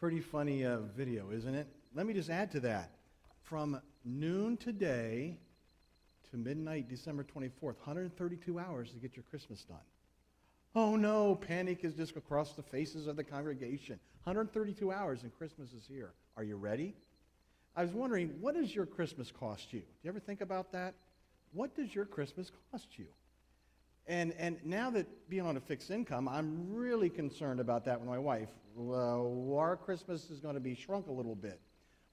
Pretty funny uh, video, isn't it? Let me just add to that. From noon today to midnight, December 24th, 132 hours to get your Christmas done. Oh no, panic is just across the faces of the congregation. 132 hours and Christmas is here. Are you ready? I was wondering, what does your Christmas cost you? Do you ever think about that? What does your Christmas cost you? And, and now that being on a fixed income, I'm really concerned about that with my wife. Well, our Christmas is going to be shrunk a little bit.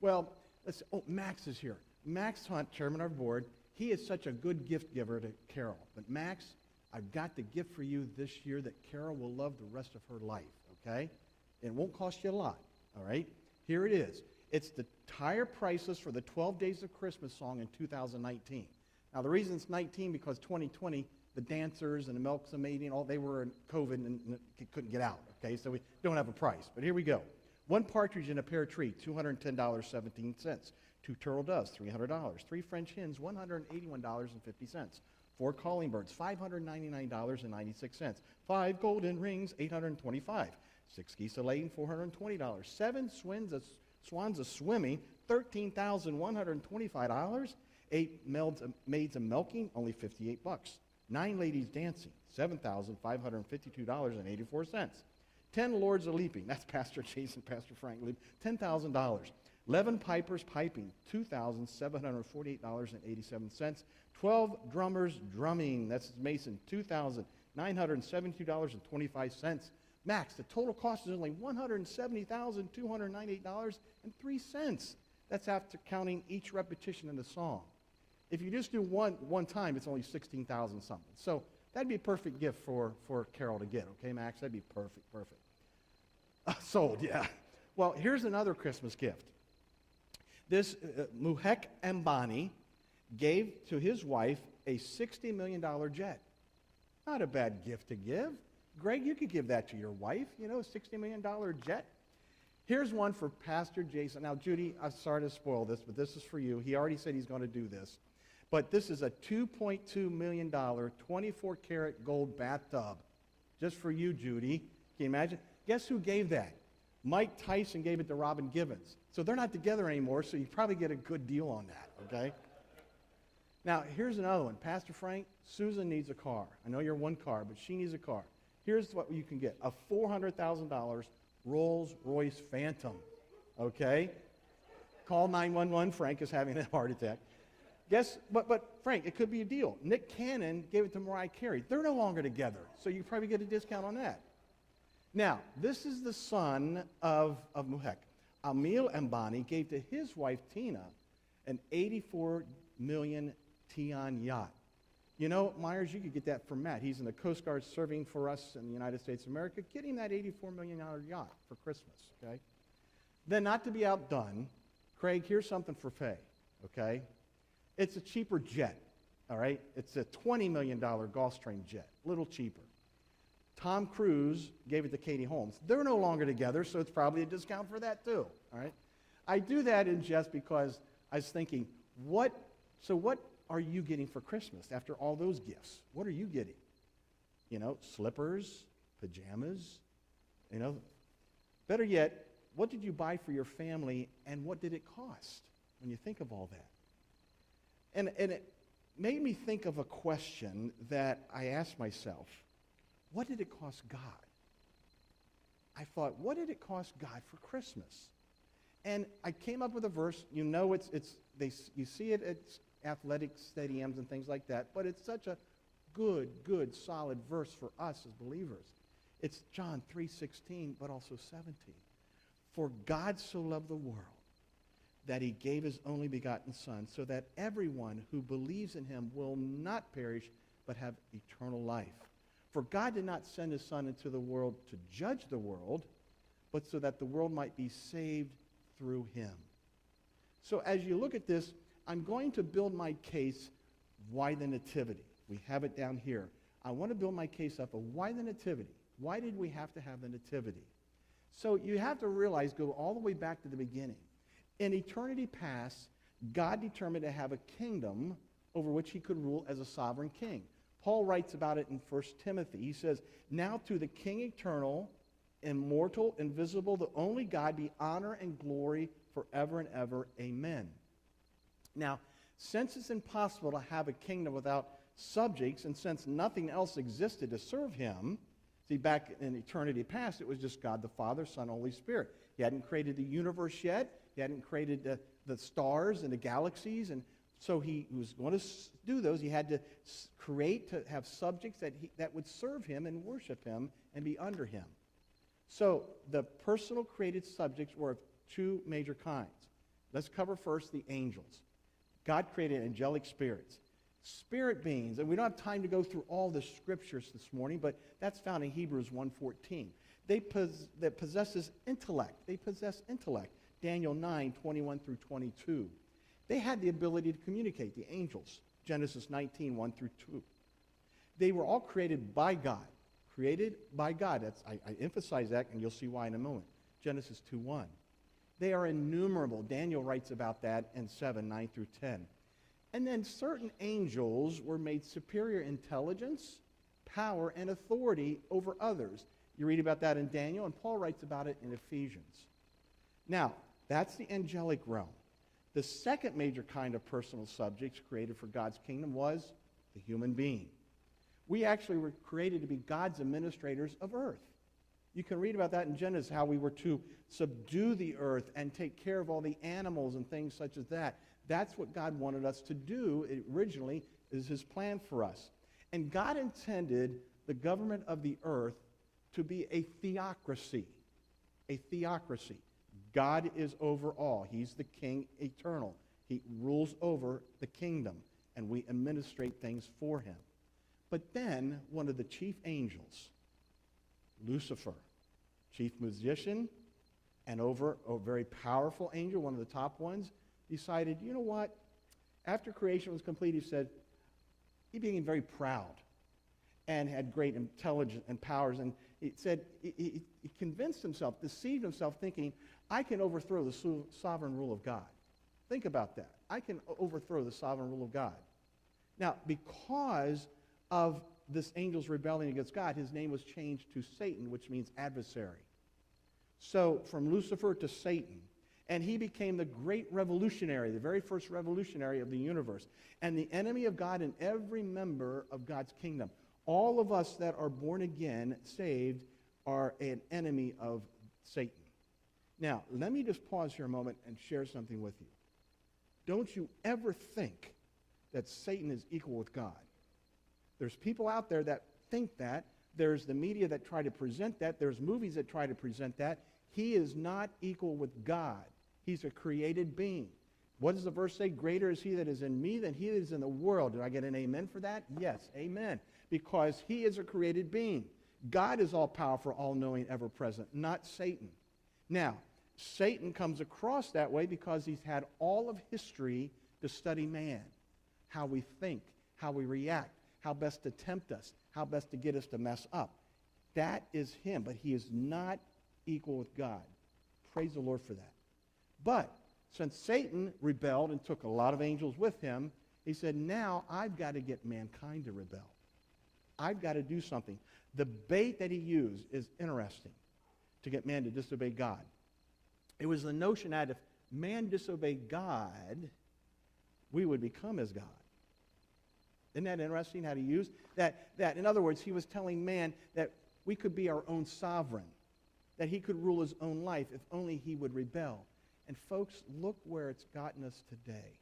Well, let's, oh, Max is here. Max Hunt, chairman of our board, he is such a good gift giver to Carol. But Max, I've got the gift for you this year that Carol will love the rest of her life, okay? It won't cost you a lot, all right? Here it is. It's the tire prices for the 12 Days of Christmas song in 2019. Now, the reason it's 19 because 2020 the dancers and the milks and mating, all they were in COVID and, and couldn't get out. Okay, so we don't have a price. But here we go. One partridge in a pear tree, $210.17. Two turtle doves, $300. Three French hens, $181.50. Four calling birds, $599.96. Five golden rings, 825. Six geese a laying, $420. Seven swans a, swans a swimming, $13,125. Eight maids a milking, only 58 bucks. Nine ladies dancing, $7,552.84. Ten lords a leaping, that's Pastor Jason, Pastor Frank leap, $10,000. Eleven pipers piping, $2,748.87. Twelve drummers drumming, that's Mason, $2,972.25. Max, the total cost is only $170,298.03. That's after counting each repetition in the song. If you just do one, one time, it's only 16,000 something. So that'd be a perfect gift for, for Carol to get, okay, Max? That'd be perfect, perfect. Uh, sold, yeah. Well, here's another Christmas gift. This uh, Mukesh Ambani gave to his wife a $60 million jet. Not a bad gift to give. Greg, you could give that to your wife, you know, a $60 million jet. Here's one for Pastor Jason. Now, Judy, I'm sorry to spoil this, but this is for you. He already said he's going to do this. But this is a $2.2 million, 24 karat gold bathtub. Just for you, Judy. Can you imagine? Guess who gave that? Mike Tyson gave it to Robin Givens. So they're not together anymore, so you probably get a good deal on that, okay? Now, here's another one. Pastor Frank, Susan needs a car. I know you're one car, but she needs a car. Here's what you can get a $400,000 Rolls Royce Phantom, okay? Call 911. Frank is having a heart attack. Guess, but, but Frank, it could be a deal. Nick Cannon gave it to Mariah Carey. They're no longer together, so you probably get a discount on that. Now, this is the son of, of Mukesh. Anil Ambani gave to his wife Tina an 84 million Tian yacht. You know, Myers, you could get that from Matt. He's in the Coast Guard serving for us in the United States of America. Get him that $84 million yacht for Christmas, okay? Then, not to be outdone, Craig, here's something for Faye, okay? It's a cheaper jet, all right? It's a $20 million Gulfstream jet, a little cheaper. Tom Cruise gave it to Katie Holmes. They're no longer together, so it's probably a discount for that too, all right? I do that in jest because I was thinking, what, so what are you getting for Christmas after all those gifts? What are you getting? You know, slippers, pajamas, you know. Better yet, what did you buy for your family and what did it cost when you think of all that? And, and it made me think of a question that I asked myself What did it cost God? I thought, what did it cost God for Christmas? And I came up with a verse. You know, it's, it's, they, you see it at athletic stadiums and things like that, but it's such a good, good, solid verse for us as believers. It's John 3:16, but also 17. For God so loved the world that he gave his only begotten Son, so that everyone who believes in him will not perish, but have eternal life. For God did not send his Son into the world to judge the world, but so that the world might be saved through him. So as you look at this, I'm going to build my case why the nativity. We have it down here. I want to build my case up of why the nativity. Why did we have to have the nativity? So you have to realize, go all the way back to the beginning. In eternity past, God determined to have a kingdom over which he could rule as a sovereign king. Paul writes about it in 1 Timothy. He says, Now to the King eternal, immortal, invisible, the only God, be honor and glory forever and ever. Amen. Now, since it's impossible to have a kingdom without subjects, and since nothing else existed to serve him, see, back in eternity past, it was just God the Father, Son, Holy Spirit. He hadn't created the universe yet. He hadn't created the, the stars and the galaxies. And so he was going to do those. He had to create, to have subjects that, he, that would serve him and worship him and be under him. So the personal created subjects were of two major kinds. Let's cover first the angels. God created angelic spirits. Spirit beings, and we don't have time to go through all the scriptures this morning, but that's found in Hebrews 1.14. They pos- that possesses intellect. They possess intellect. Daniel 9, 21 through 22. They had the ability to communicate, the angels. Genesis 19, 1 through 2. They were all created by God. Created by God. That's, I, I emphasize that, and you'll see why in a moment. Genesis 2, 1. They are innumerable. Daniel writes about that in 7, 9 through 10. And then certain angels were made superior intelligence, power, and authority over others. You read about that in Daniel, and Paul writes about it in Ephesians. Now, that's the angelic realm. The second major kind of personal subjects created for God's kingdom was the human being. We actually were created to be God's administrators of earth. You can read about that in Genesis, how we were to subdue the earth and take care of all the animals and things such as that. That's what God wanted us to do it originally, is his plan for us. And God intended the government of the earth to be a theocracy. A theocracy. God is over all. He's the king eternal. He rules over the kingdom, and we administrate things for him. But then one of the chief angels, Lucifer, chief musician, and over a very powerful angel, one of the top ones, decided, you know what? After creation was complete, he said, he became very proud and had great intelligence and powers. And he said, he, he, he convinced himself, deceived himself, thinking, I can overthrow the so- sovereign rule of God. Think about that. I can overthrow the sovereign rule of God. Now, because of this angel's rebellion against God, his name was changed to Satan, which means adversary. So, from Lucifer to Satan. And he became the great revolutionary, the very first revolutionary of the universe, and the enemy of God and every member of God's kingdom. All of us that are born again, saved, are an enemy of Satan. Now, let me just pause here a moment and share something with you. Don't you ever think that Satan is equal with God. There's people out there that think that. There's the media that try to present that. There's movies that try to present that. He is not equal with God. He's a created being. What does the verse say? Greater is he that is in me than he that is in the world. Did I get an amen for that? Yes, amen. Because he is a created being. God is all powerful, all knowing, ever present, not Satan. Now, Satan comes across that way because he's had all of history to study man, how we think, how we react, how best to tempt us, how best to get us to mess up. That is him, but he is not equal with God. Praise the Lord for that. But since Satan rebelled and took a lot of angels with him, he said, now I've got to get mankind to rebel. I've got to do something. The bait that he used is interesting to get man to disobey God. It was the notion that if man disobeyed God, we would become as God. Isn't that interesting how to use that? That, in other words, he was telling man that we could be our own sovereign, that he could rule his own life if only he would rebel. And folks, look where it's gotten us today.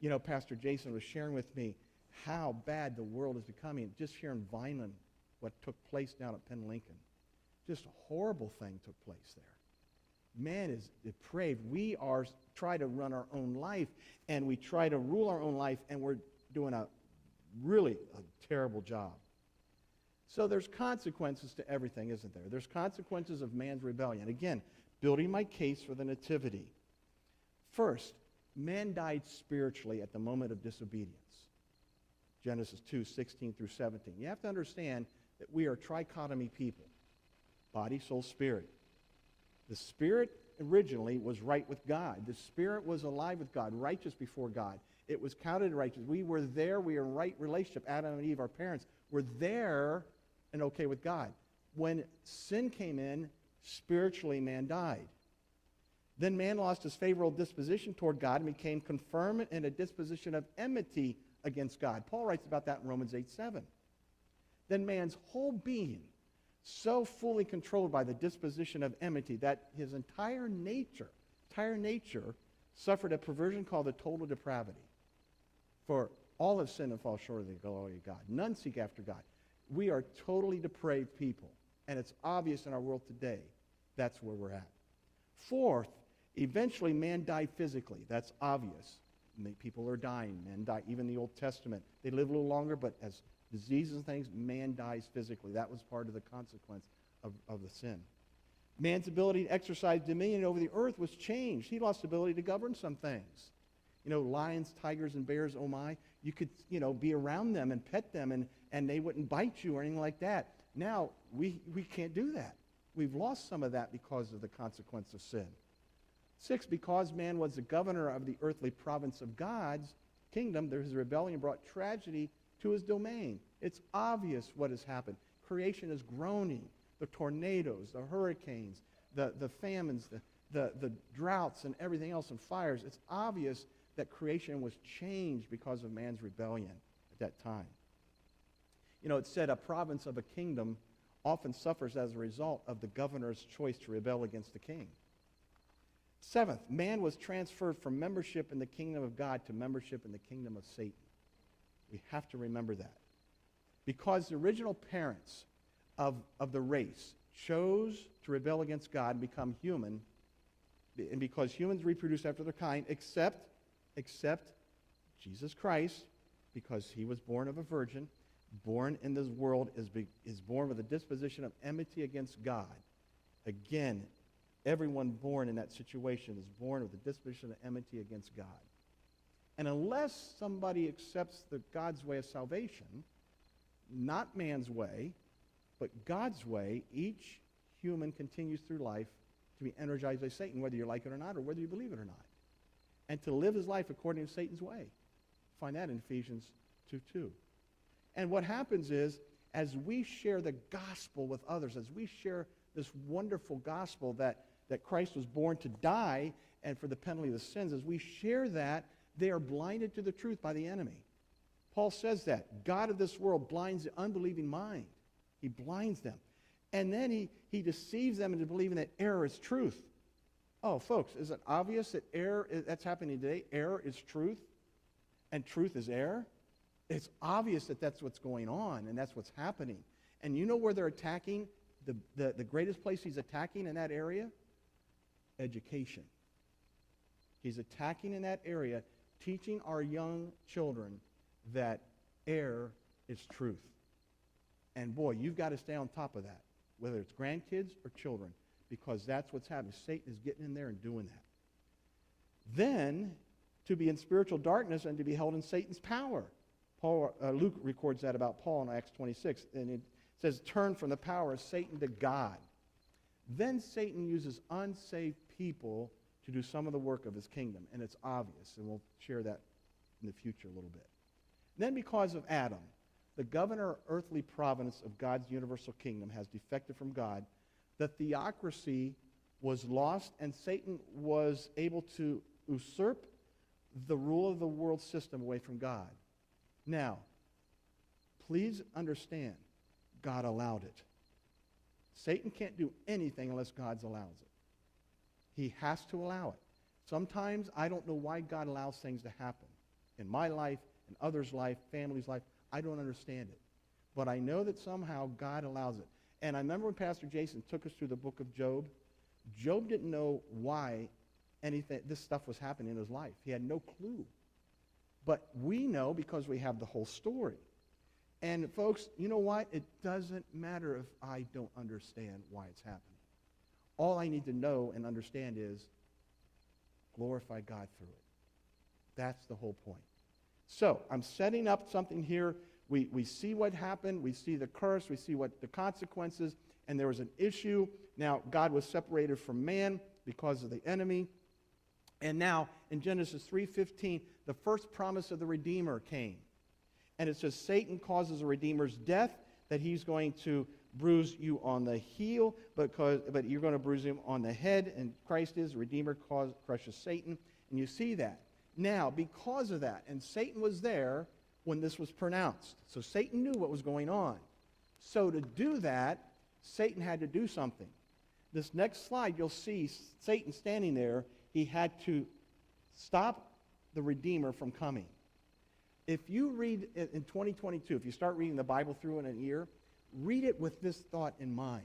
You know, Pastor Jason was sharing with me how bad the world is becoming. Just here in Vineland, what took place down at Penn Lincoln. Just a horrible thing took place there man is depraved. We are try to run our own life and we try to rule our own life and we're doing a really a terrible job. So there's consequences to everything, isn't there? There's consequences of man's rebellion. Again, building my case for the nativity. First, man died spiritually at the moment of disobedience. Genesis 2, 16 through 17. You have to understand that we are trichotomy people. Body, soul, spirit. The Spirit originally was right with God. The Spirit was alive with God, righteous before God. It was counted righteous. We were there. We in right relationship. Adam and Eve, our parents, were there and okay with God. when sin came in, spiritually man died. Then man lost his favorable disposition toward God and became confirmed in a disposition of enmity against God. Paul writes about that in Romans 8 7. Then man's whole being, so fully controlled by the disposition of enmity that his entire nature, entire nature, suffered a perversion called the total depravity. For all have sinned and fall short of the glory of God. None seek after God. We are totally depraved people. And it's obvious in our world today that's where we're at. Fourth, eventually man died physically. That's obvious. People are dying. Men die. Even the Old Testament, they live a little longer, but as diseases and things, man dies physically. That was part of the consequence of, of the sin. Man's ability to exercise dominion over the earth was changed. He lost the ability to govern some things. You know, lions, tigers, and bears, oh my, you could, you know, be around them and pet them and, and they wouldn't bite you or anything like that. Now, we, we can't do that. We've lost some of that because of the consequence of sin. Six, because man was the governor of the earthly province of God's kingdom, his rebellion brought tragedy to his domain. It's obvious what has happened. Creation is groaning. The tornadoes, the hurricanes, the, the famines, the, the, the droughts, and everything else, and fires. It's obvious that creation was changed because of man's rebellion at that time. You know, it said a province of a kingdom often suffers as a result of the governor's choice to rebel against the king. Seventh, man was transferred from membership in the kingdom of God to membership in the kingdom of Satan. We have to remember that. Because the original parents of, of the race chose to rebel against God and become human, and because humans reproduce after their kind, except, except Jesus Christ, because he was born of a virgin, born in this world, is, be, is born with a disposition of enmity against God. Again, everyone born in that situation is born with a disposition of enmity against God. And unless somebody accepts the God's way of salvation, not man's way, but God's way, each human continues through life to be energized by Satan, whether you like it or not, or whether you believe it or not. And to live his life according to Satan's way. Find that in Ephesians 2 2. And what happens is, as we share the gospel with others, as we share this wonderful gospel that, that Christ was born to die and for the penalty of the sins, as we share that, they are blinded to the truth by the enemy. Paul says that. God of this world blinds the unbelieving mind. He blinds them. And then he, he deceives them into believing that error is truth. Oh, folks, is it obvious that error, that's happening today? Error is truth, and truth is error? It's obvious that that's what's going on and that's what's happening. And you know where they're attacking? The, the, the greatest place he's attacking in that area? Education. He's attacking in that area, teaching our young children that error is truth. And boy, you've got to stay on top of that, whether it's grandkids or children, because that's what's happening. Satan is getting in there and doing that. Then, to be in spiritual darkness and to be held in Satan's power. Paul, uh, Luke records that about Paul in Acts 26, and it says, Turn from the power of Satan to God. Then Satan uses unsaved people to do some of the work of his kingdom, and it's obvious, and we'll share that in the future a little bit. Then, because of Adam, the governor earthly providence of God's universal kingdom has defected from God, the theocracy was lost, and Satan was able to usurp the rule of the world system away from God. Now, please understand, God allowed it. Satan can't do anything unless God allows it. He has to allow it. Sometimes I don't know why God allows things to happen in my life, in others' life, family's life. I don't understand it. But I know that somehow God allows it. And I remember when Pastor Jason took us through the book of Job, Job didn't know why anything this stuff was happening in his life. He had no clue. But we know because we have the whole story. And folks, you know what? It doesn't matter if I don't understand why it's happening. All I need to know and understand is glorify God through it. That's the whole point. So I'm setting up something here. We, we see what happened. We see the curse. We see what the consequences. And there was an issue. Now, God was separated from man because of the enemy. And now, in Genesis 3.15, the first promise of the Redeemer came. And it says Satan causes a Redeemer's death, that he's going to bruise you on the heel, because, but you're going to bruise him on the head, and Christ is, Redeemer cause, crushes Satan. And you see that. Now, because of that, and Satan was there when this was pronounced. So Satan knew what was going on. So to do that, Satan had to do something. This next slide, you'll see Satan standing there. He had to stop the Redeemer from coming. If you read in 2022, if you start reading the Bible through in a year, read it with this thought in mind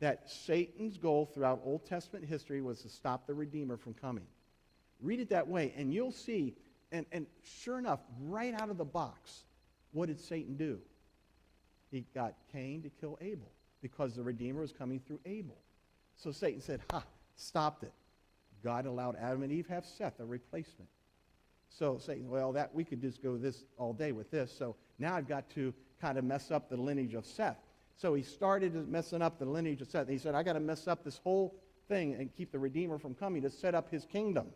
that Satan's goal throughout Old Testament history was to stop the Redeemer from coming. Read it that way, and you'll see, and, and sure enough, right out of the box, what did Satan do? He got Cain to kill Abel because the Redeemer was coming through Abel. So Satan said, Ha, stopped it. God allowed Adam and Eve have Seth, a replacement. So Satan, well, that we could just go this all day with this. So now I've got to kind of mess up the lineage of Seth. So he started messing up the lineage of Seth. He said, I got to mess up this whole thing and keep the Redeemer from coming to set up his kingdom.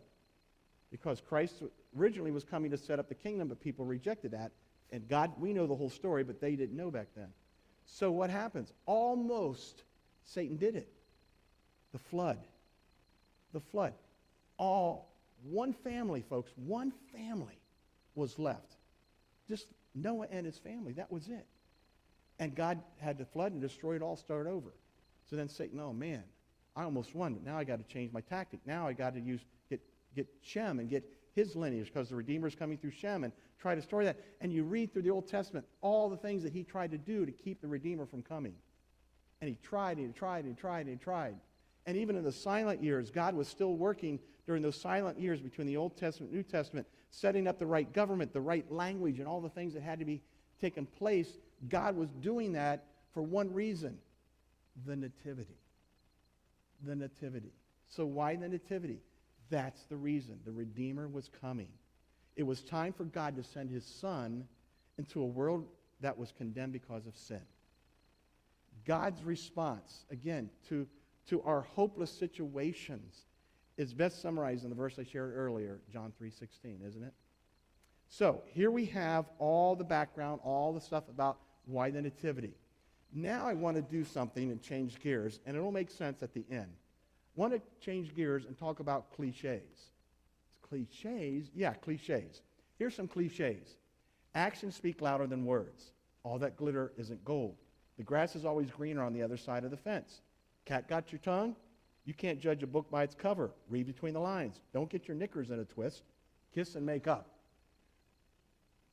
Because Christ originally was coming to set up the kingdom, but people rejected that. And God, we know the whole story, but they didn't know back then. So what happens? Almost Satan did it. The flood. The flood. All, one family, folks, one family was left. Just Noah and his family. That was it. And God had to flood and destroy it all, start over. So then Satan, oh man, I almost won, but now I got to change my tactic. Now I got to use get get Shem and get his lineage because the Redeemer is coming through Shem and try to destroy that. And you read through the Old Testament all the things that he tried to do to keep the Redeemer from coming. And he tried and he tried and he tried and he tried. And even in the silent years, God was still working during those silent years between the Old Testament and New Testament, setting up the right government, the right language, and all the things that had to be taken place. God was doing that for one reason the nativity. The nativity. So, why the nativity? That's the reason. The Redeemer was coming. It was time for God to send his Son into a world that was condemned because of sin. God's response, again, to, to our hopeless situations is best summarized in the verse I shared earlier, John 3:16, isn't it? So, here we have all the background, all the stuff about why the nativity. Now I want to do something and change gears, and it'll make sense at the end. I want to change gears and talk about cliches. Cliches? Yeah, cliches. Here's some cliches. Actions speak louder than words. All that glitter isn't gold. The grass is always greener on the other side of the fence. Cat got your tongue? You can't judge a book by its cover. Read between the lines. Don't get your knickers in a twist. Kiss and make up.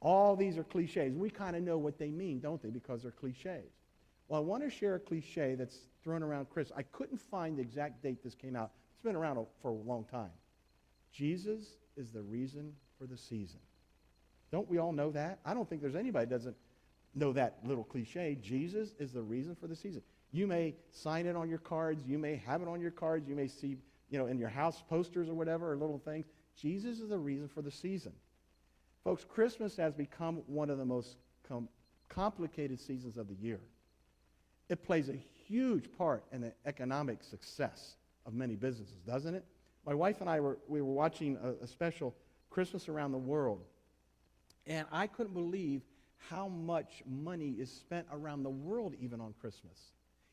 All these are cliches. We kind of know what they mean, don't they? Because they're cliches. Well, I want to share a cliche that's thrown around Chris. I couldn't find the exact date this came out. It's been around for a long time. Jesus is the reason for the season. Don't we all know that? I don't think there's anybody that doesn't know that little cliche. Jesus is the reason for the season. You may sign it on your cards. You may have it on your cards. You may see, you know, in your house posters or whatever, or little things. Jesus is the reason for the season. Folks, Christmas has become one of the most com- complicated seasons of the year. It plays a huge part in the economic success of many businesses, doesn't it? My wife and I were, we were watching a, a special Christmas Around the World, and I couldn't believe how much money is spent around the world even on Christmas.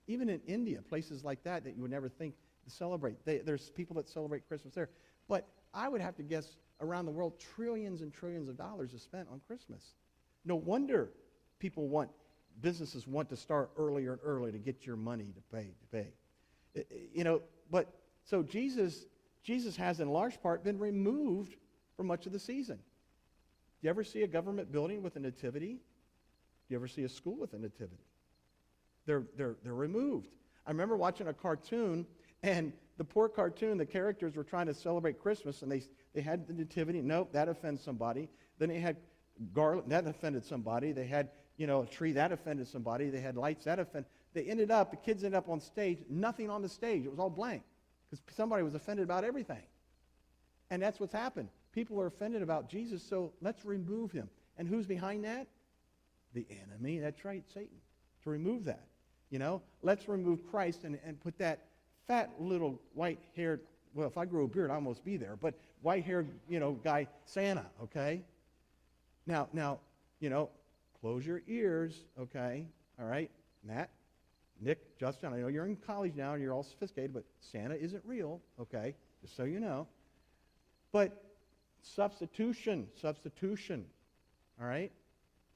Even in India, places like that that you would never think to celebrate. They, there's people that celebrate Christmas there. But I would have to guess around the world, trillions and trillions of dollars is spent on Christmas. No wonder people want, businesses want to start earlier and earlier to get your money to pay, to pay. You know, but so Jesus, Jesus has in large part been removed for much of the season. Do you ever see a government building with a nativity? Do you ever see a school with a nativity? They're, they're, they're removed. I remember watching a cartoon, and the poor cartoon, the characters were trying to celebrate Christmas, and they, they had the nativity. Nope, that offends somebody. Then they had garland, that offended somebody. They had, you know, a tree, that offended somebody. They had lights, that offended. They ended up, the kids ended up on stage, nothing on the stage. It was all blank because somebody was offended about everything. And that's what's happened. People are offended about Jesus, so let's remove him. And who's behind that? The enemy. That's right, Satan. To remove that. You know, let's remove Christ and, and put that fat little white-haired, well, if I grow a beard, I'll almost be there, but white-haired, you know, guy, Santa, okay? Now, now, you know, close your ears, okay? All right, Matt? Nick, Justin, I know you're in college now and you're all sophisticated, but Santa isn't real, okay? Just so you know. But substitution, substitution, all right?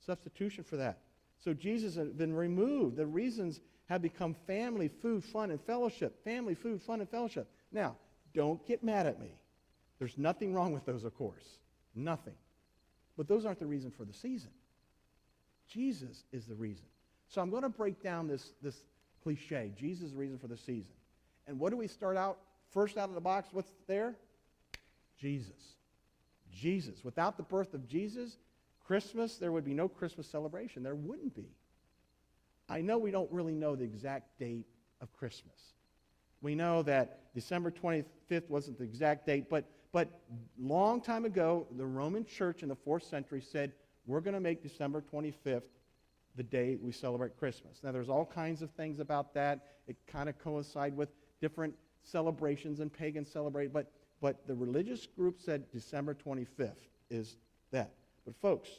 Substitution for that. So Jesus has been removed. The reasons have become family, food, fun, and fellowship. Family, food, fun, and fellowship. Now, don't get mad at me. There's nothing wrong with those, of course. Nothing. But those aren't the reason for the season. Jesus is the reason. So I'm going to break down this, this cliche. Jesus is the reason for the season. And what do we start out first out of the box? What's there? Jesus. Jesus. Without the birth of Jesus, Christmas, there would be no Christmas celebration. There wouldn't be. I know we don't really know the exact date of Christmas. We know that December 25th wasn't the exact date, but, but long time ago, the Roman church in the fourth century said, we're going to make December 25th the day we celebrate Christmas. Now, there's all kinds of things about that. It kind of coincide with different celebrations and pagans celebrate, but, but the religious group said December 25th is that. But folks,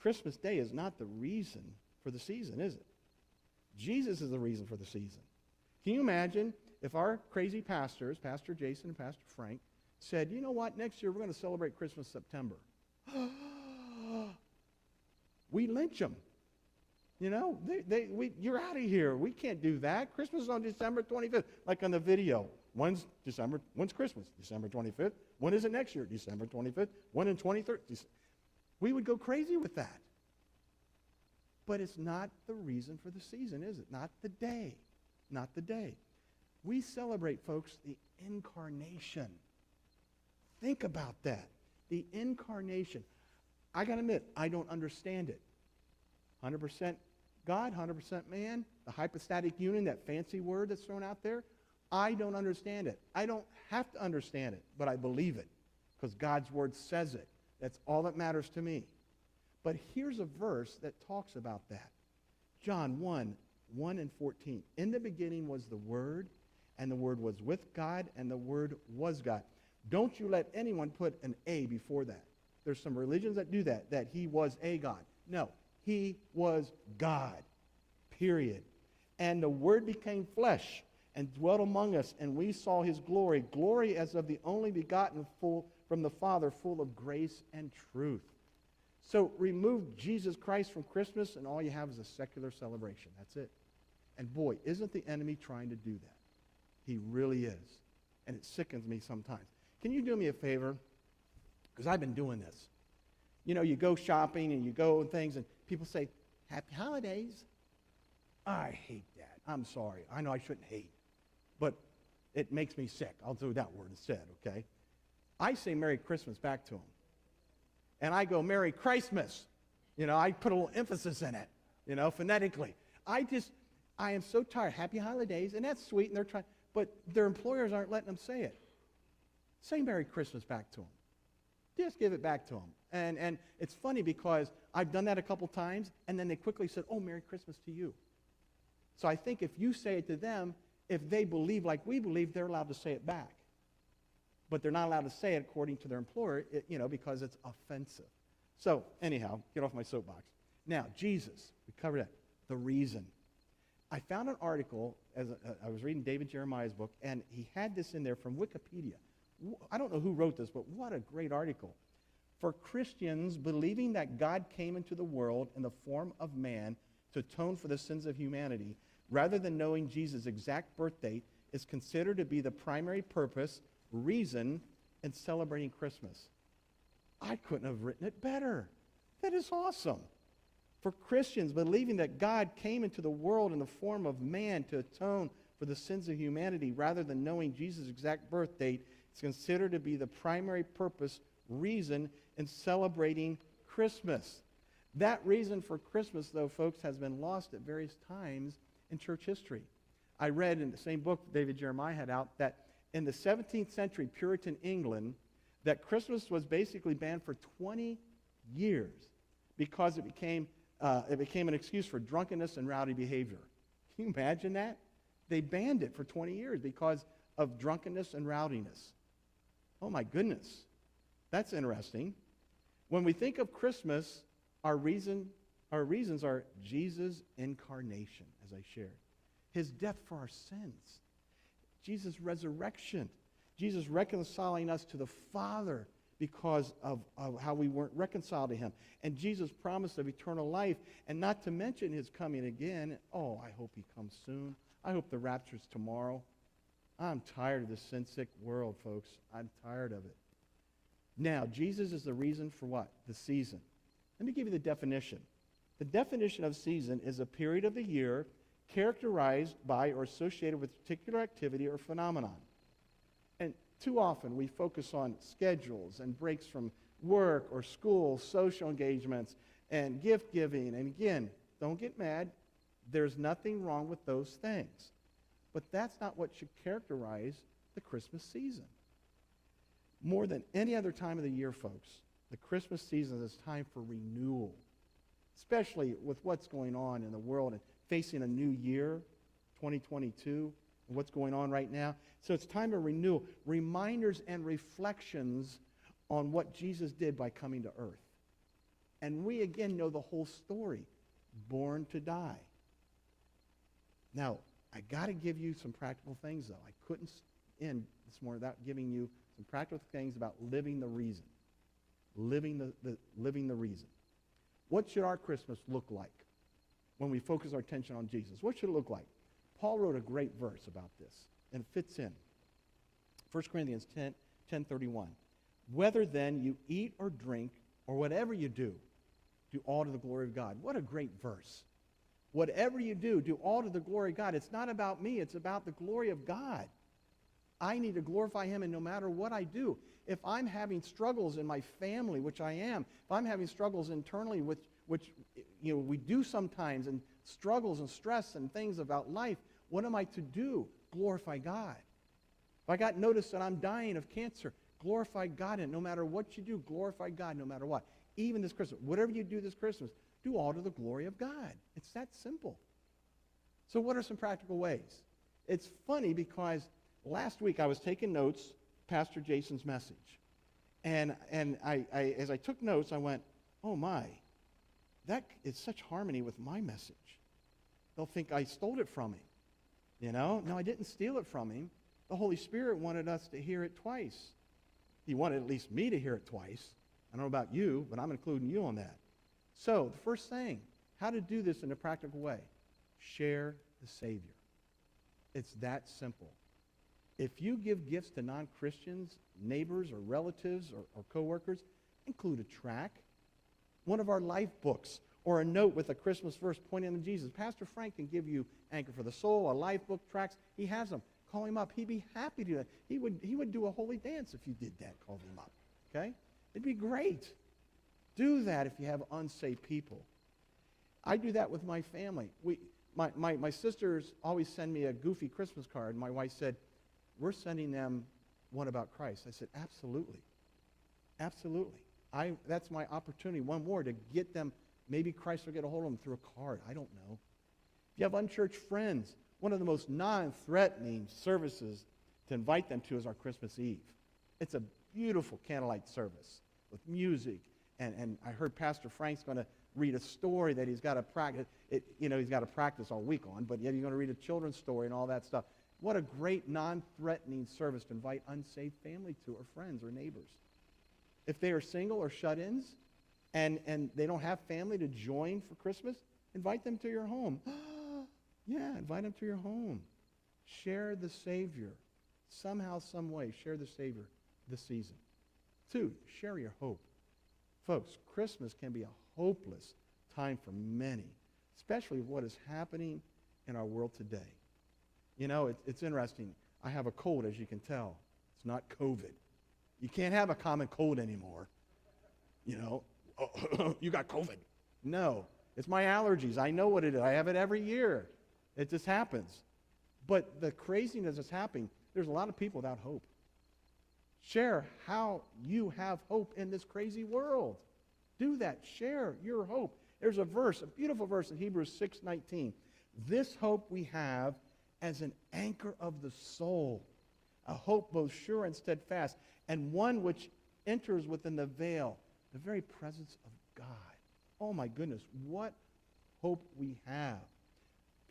Christmas Day is not the reason for the season, is it? Jesus is the reason for the season. Can you imagine if our crazy pastors, Pastor Jason and Pastor Frank, said, you know what, next year we're going to celebrate Christmas September? we lynch them. You know, they, they, we, you're out of here. We can't do that. Christmas is on December 25th, like on the video. When's December? When's Christmas? December 25th. When is it next year? December 25th. When in 23rd? We would go crazy with that. But it's not the reason for the season, is it? Not the day. Not the day. We celebrate, folks, the incarnation. Think about that. The incarnation. I got to admit, I don't understand it. 100% God, 100% man, the hypostatic union, that fancy word that's thrown out there. I don't understand it. I don't have to understand it, but I believe it because God's word says it. That's all that matters to me. But here's a verse that talks about that. John 1, 1 and 14. In the beginning was the Word, and the Word was with God, and the Word was God. Don't you let anyone put an A before that. There's some religions that do that, that he was a God. No, he was God, period. And the Word became flesh and dwelt among us, and we saw his glory, glory as of the only begotten full from the Father, full of grace and truth. So remove Jesus Christ from Christmas, and all you have is a secular celebration. That's it. And boy, isn't the enemy trying to do that? He really is. And it sickens me sometimes. Can you do me a favor? Because I've been doing this. You know, you go shopping and you go and things, and people say, Happy holidays. I hate that. I'm sorry. I know I shouldn't hate, it makes me sick. I'll do that word instead, okay? I say Merry Christmas back to them. And I go, Merry Christmas. You know, I put a little emphasis in it, you know, phonetically. I just, I am so tired. Happy holidays, and that's sweet, and they're trying, but their employers aren't letting them say it. Say Merry Christmas back to them. Just give it back to them. And, and it's funny because I've done that a couple times, and then they quickly said, Oh, Merry Christmas to you. So I think if you say it to them, if they believe like we believe, they're allowed to say it back. But they're not allowed to say it according to their employer, it, you know, because it's offensive. So, anyhow, get off my soapbox. Now, Jesus, we covered that. The reason. I found an article, as a, uh, I was reading David Jeremiah's book, and he had this in there from Wikipedia. I don't know who wrote this, but what a great article. For Christians, believing that God came into the world in the form of man to atone for the sins of humanity, rather than knowing Jesus' exact birth date, is considered to be the primary purpose, reason, in celebrating Christmas. I couldn't have written it better. That is awesome. For Christians, believing that God came into the world in the form of man to atone for the sins of humanity rather than knowing Jesus' exact birth date is considered to be the primary purpose, reason in celebrating Christmas. That reason for Christmas, though, folks, has been lost at various times in church history. I read in the same book David Jeremiah had out that in the 17th century Puritan England, that Christmas was basically banned for 20 years because it became, uh, it became an excuse for drunkenness and rowdy behavior. Can you imagine that? They banned it for 20 years because of drunkenness and rowdiness. Oh my goodness. That's interesting. When we think of Christmas, our reason Our reasons are Jesus' incarnation, as I shared, his death for our sins, Jesus' resurrection, Jesus reconciling us to the Father because of, of, how we weren't reconciled to him, and Jesus' promise of eternal life, and not to mention his coming again. Oh, I hope he comes soon. I hope the rapture's tomorrow. I'm tired of this sin sick world, folks. I'm tired of it. Now, Jesus is the reason for what? The season. Let me give you the definition. The definition of season is a period of the year characterized by or associated with particular activity or phenomenon. And too often we focus on schedules and breaks from work or school, social engagements, and gift giving. And again, don't get mad. There's nothing wrong with those things. But that's not what should characterize the Christmas season. More than any other time of the year, folks, the Christmas season is time for renewal, especially with what's going on in the world and facing a new year, 2022, and what's going on right now. So it's time of renewal, reminders and reflections on what Jesus did by coming to earth. And we again know the whole story born to die. Now, I got to give you some practical things, though. I couldn't end this morning without giving you some practical things about living the reason. Living the, the, living the reason. What should our Christmas look like when we focus our attention on Jesus? What should it look like? Paul wrote a great verse about this, and it fits in. 1 Corinthians 10, 10 31. Whether then you eat or drink or whatever you do, do all to the glory of God. What a great verse. Whatever you do, do all to the glory of God. It's not about me, it's about the glory of God. I need to glorify Him, and no matter what I do, if I'm having struggles in my family, which I am, if I'm having struggles internally, which, which you know, we do sometimes, and struggles and stress and things about life, what am I to do? Glorify God. If I got notice that I'm dying of cancer, glorify God. And no matter what you do, glorify God no matter what. Even this Christmas, whatever you do this Christmas, do all to the glory of God. It's that simple. So, what are some practical ways? It's funny because last week I was taking notes, Pastor Jason's message. And, and I, I, as I took notes, I went, oh my, that is such harmony with my message. They'll think I stole it from him. You know? No, I didn't steal it from him. The Holy Spirit wanted us to hear it twice. He wanted at least me to hear it twice. I don't know about you, but I'm including you on that. So, the first thing, how to do this in a practical way share the Savior. It's that simple. If you give gifts to non Christians, neighbors, or relatives, or, or coworkers, include a track, one of our life books, or a note with a Christmas verse pointing to Jesus. Pastor Frank can give you Anchor for the Soul, a life book, tracks. He has them. Call him up. He'd be happy to do that. He would, he would do a holy dance if you did that, call him up. Okay? It'd be great. Do that if you have unsaved people. I do that with my family. We, my, my, my sisters always send me a goofy Christmas card. My wife said, We're sending them one about Christ. I said, Absolutely. Absolutely. I, that's my opportunity, one more, to get them. Maybe Christ will get a hold of them through a card. I don't know. If you have unchurched friends, one of the most non threatening services to invite them to is our Christmas Eve. It's a beautiful candlelight service with music and, and I heard Pastor Frank's going to read a story that he's got to practice. It, you know, he's got to practice all week on, but yet he's going to read a children's story and all that stuff. What a great non-threatening service to invite unsaved family to or friends or neighbors. If they are single or shut-ins and, and they don't have family to join for Christmas, invite them to your home. yeah, invite them to your home. Share the Savior. Somehow, some way, share the Savior this season. Two, share your hope. Folks, Christmas can be a hopeless time for many, especially what is happening in our world today. You know, it, it's interesting. I have a cold, as you can tell. It's not COVID. You can't have a common cold anymore. You know, oh, you got COVID. No, it's my allergies. I know what it is. I have it every year. It just happens. But the craziness that's happening, there's a lot of people without hope. Share how you have hope in this crazy world. Do that. Share your hope. There's a verse, a beautiful verse in Hebrews 6:19. This hope we have as an anchor of the soul, a hope both sure and steadfast, and one which enters within the veil, the very presence of God. Oh my goodness, what hope we have.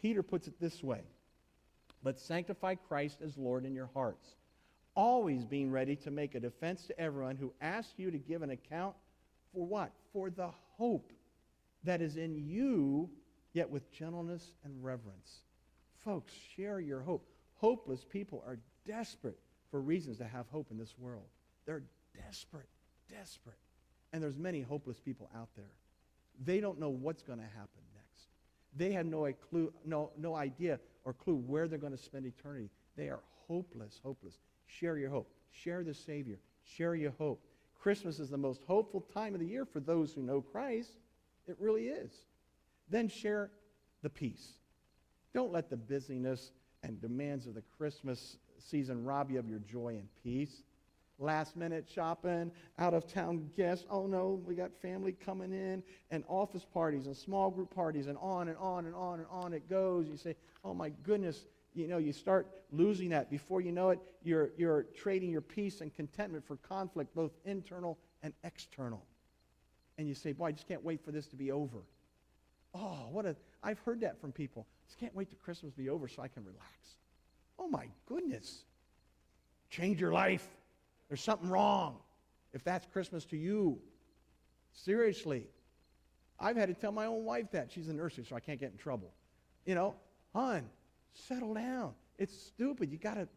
Peter puts it this way But sanctify Christ as Lord in your hearts, always being ready to make a defense to everyone who asks you to give an account for what? For the hope that is in you, yet with gentleness and reverence. Folks, share your hope. Hopeless people are desperate for reasons to have hope in this world. They're desperate, desperate. And there's many hopeless people out there. They don't know what's going to happen next. They have no, clue, no, no idea or clue where they're going to spend eternity. They are hopeless, hopeless. Share your hope. Share the Savior. Share your hope. Christmas is the most hopeful time of the year for those who know Christ. It really is. Then share the peace. Don't let the busyness and demands of the Christmas season rob you of your joy and peace. Last minute shopping, out of town guests. Oh no, we got family coming in, and office parties and small group parties, and on and on and on and on it goes. You say, oh my goodness, you know, you start losing that. Before you know it, you're, you're trading your peace and contentment for conflict, both internal and external. And you say, boy, I just can't wait for this to be over. Oh, what a, I've heard that from people. Just can't wait till Christmas be over so I can relax. Oh my goodness. Change your life. There's something wrong if that's Christmas to you. Seriously. I've had to tell my own wife that. She's a nurse, so I can't get in trouble. You know, hon, settle down. It's stupid. You got to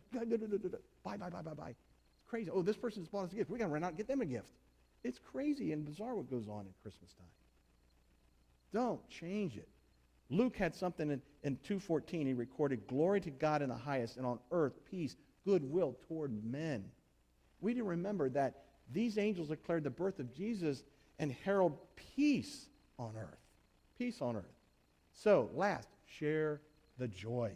buy, buy, buy, buy, buy. It's crazy. Oh, this person's bought us a gift. We're going to run out and get them a gift. It's crazy and bizarre what goes on at Christmas time. Don't change it. Luke had something in, in 2.14. He recorded, Glory to God in the highest, and on earth peace, goodwill toward men. We need to remember that these angels declared the birth of Jesus and herald peace on earth. Peace on earth. So, last, share the joy.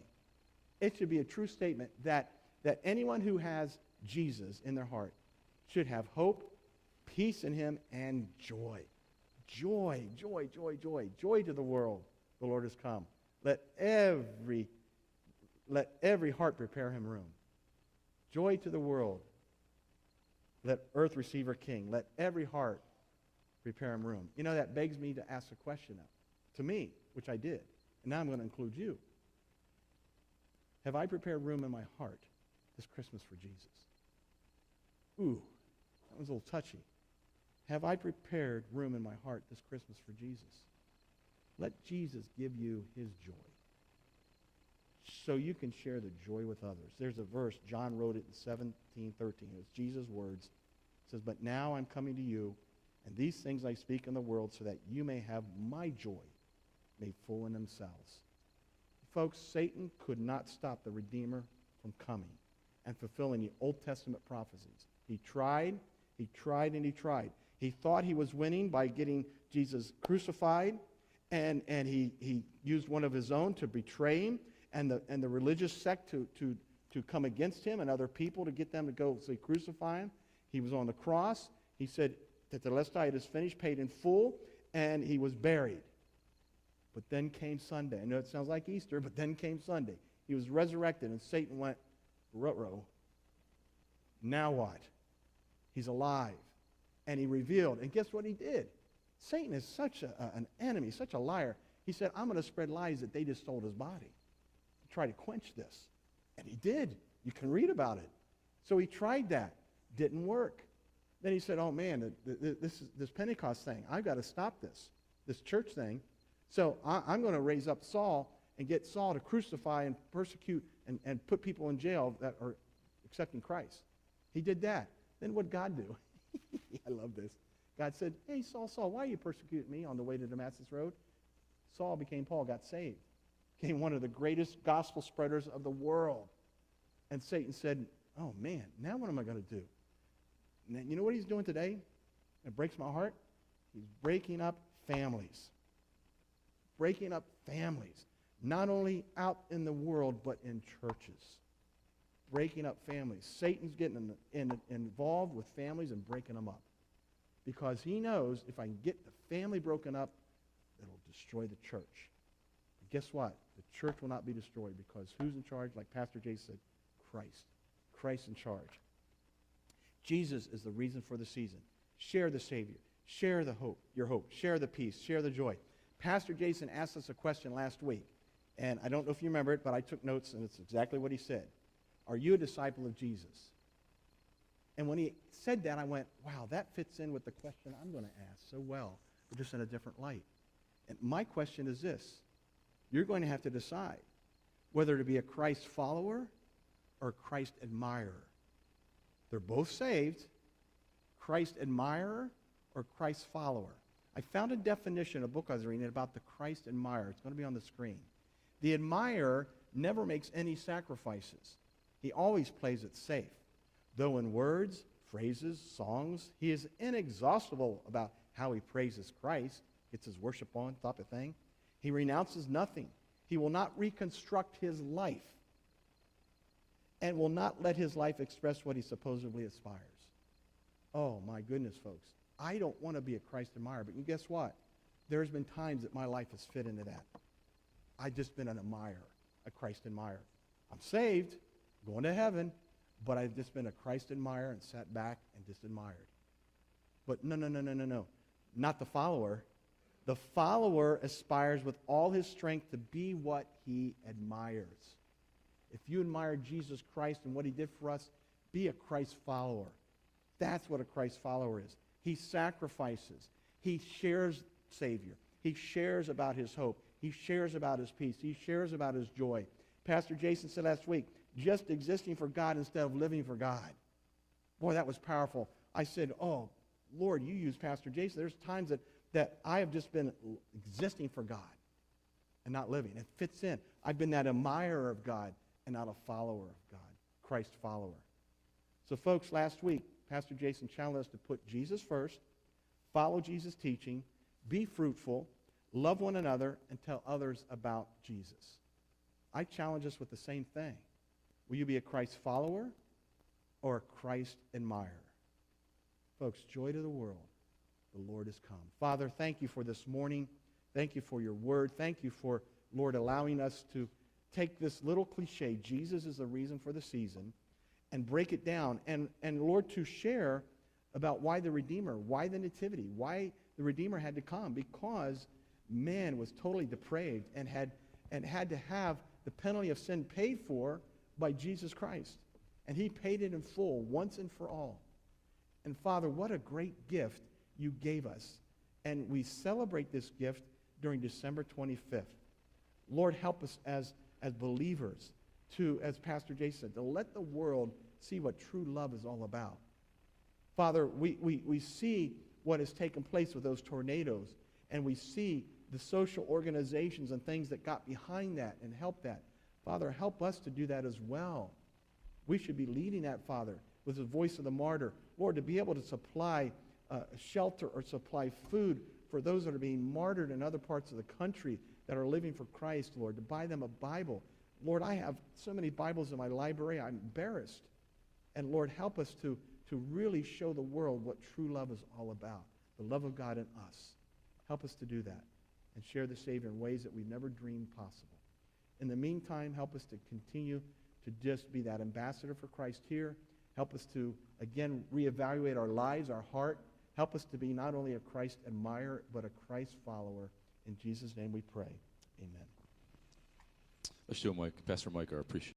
It should be a true statement that, that anyone who has Jesus in their heart should have hope, peace in him, and joy. Joy, joy, joy, joy, joy to the world. The Lord has come. Let every, let every heart prepare him room. Joy to the world. Let earth receive her king. Let every heart prepare him room. You know, that begs me to ask a question now, to me, which I did. And now I'm going to include you. Have I prepared room in my heart this Christmas for Jesus? Ooh, that was a little touchy. Have I prepared room in my heart this Christmas for Jesus? Let Jesus give you his joy so you can share the joy with others. There's a verse, John wrote it in 17, 13. It's Jesus' words. It says, But now I'm coming to you, and these things I speak in the world so that you may have my joy made full in themselves. Folks, Satan could not stop the Redeemer from coming and fulfilling the Old Testament prophecies. He tried, he tried, and he tried. He thought he was winning by getting Jesus crucified, and, and he, he used one of his own to betray him, and the, and the religious sect to, to, to come against him and other people to get them to go say crucify him. He was on the cross. He said that the last Tetelestai is finished, paid in full, and he was buried. But then came Sunday. I know it sounds like Easter, but then came Sunday. He was resurrected, and Satan went, ruh Now what? He's alive and he revealed. And guess what he did? Satan is such a, an enemy, such a liar. He said, I'm going to spread lies that they just stole his body to try to quench this. And he did. You can read about it. So he tried that. Didn't work. Then he said, oh man, this, this Pentecost thing, I've got to stop this, this church thing. So I, I'm going to raise up Saul and get Saul to crucify and persecute and, and put people in jail that are accepting Christ. He did that. Then what God do? I love this. God said, Hey, Saul, Saul, why are you persecuting me on the way to Damascus Road? Saul became Paul, got saved, became one of the greatest gospel spreaders of the world. And Satan said, Oh, man, now what am I going to do? And you know what he's doing today? It breaks my heart. He's breaking up families. Breaking up families. Not only out in the world, but in churches breaking up families. Satan's getting in, in, involved with families and breaking them up. Because he knows if I can get the family broken up, it'll destroy the church. Guess what? The church will not be destroyed because who's in charge? Like Pastor Jay said, Christ. Christ in charge. Jesus is the reason for the season. Share the Savior. Share the hope, your hope. Share the peace. Share the joy. Pastor Jason asked us a question last week, and I don't know if you remember it, but I took notes, and it's exactly what he said. Are you a disciple of Jesus? And when he said that, I went, wow, that fits in with the question I'm going to ask so well, but just in a different light. And my question is this you're going to have to decide whether to be a Christ follower or Christ admirer. They're both saved, Christ admirer or Christ follower. I found a definition, a book I was reading about the Christ admirer. It's going to be on the screen. The admirer never makes any sacrifices. He always plays it safe. Though in words, phrases, songs, he is inexhaustible about how he praises Christ, gets his worship on, type of thing. He renounces nothing. He will not reconstruct his life and will not let his life express what he supposedly aspires. Oh, my goodness, folks. I don't want to be a Christ admirer, but you guess what? There's been times that my life has fit into that. I've just been an admirer, a Christ admirer. I'm saved, going to heaven, but I've just been a Christ admirer and sat back and just admired. But no, no, no, no, no, no. Not the follower. The follower aspires with all his strength to be what he admires. If you admire Jesus Christ and what he did for us, be a Christ follower. That's what a Christ follower is. He sacrifices. He shares Savior. He shares about his hope. He shares about his peace. He shares about his joy. Pastor Jason said last week, just existing for God instead of living for God. Boy, that was powerful. I said, oh, Lord, you use Pastor Jason. There's times that, that I have just been existing for God and not living. It fits in. I've been that admirer of God and not a follower of God, Christ follower. So, folks, last week, Pastor Jason challenged us to put Jesus first, follow Jesus' teaching, be fruitful, love one another, and tell others about Jesus. I challenge us with the same thing. Will you be a Christ follower or a Christ admirer? Folks, joy to the world. The Lord has come. Father, thank you for this morning. Thank you for your word. Thank you for, Lord, allowing us to take this little cliche, Jesus is the reason for the season, and break it down. And, and Lord, to share about why the Redeemer, why the Nativity, why the Redeemer had to come. Because man was totally depraved and had, and had to have the penalty of sin paid for by Jesus Christ. And he paid it in full, once and for all. And Father, what a great gift you gave us. And we celebrate this gift during December 25th. Lord, help us as, as believers to, as Pastor Jason said, to let the world see what true love is all about. Father, we, we, we see what has taken place with those tornadoes, and we see the social organizations and things that got behind that and helped that. Father, help us to do that as well. We should be leading that, Father, with the voice of the martyr. Lord, to be able to supply uh, shelter or supply food for those that are being martyred in other parts of the country that are living for Christ, Lord, to buy them a Bible. Lord, I have so many Bibles in my library, I'm embarrassed. And Lord, help us to, to really show the world what true love is all about the love of God in us. Help us to do that and share the Savior in ways that we've never dreamed possible. In the meantime, help us to continue to just be that ambassador for Christ here. Help us to, again, reevaluate our lives, our heart. Help us to be not only a Christ admirer, but a Christ follower. In Jesus' name we pray. Amen. Let's show Mike, Pastor Mike, our appreciation.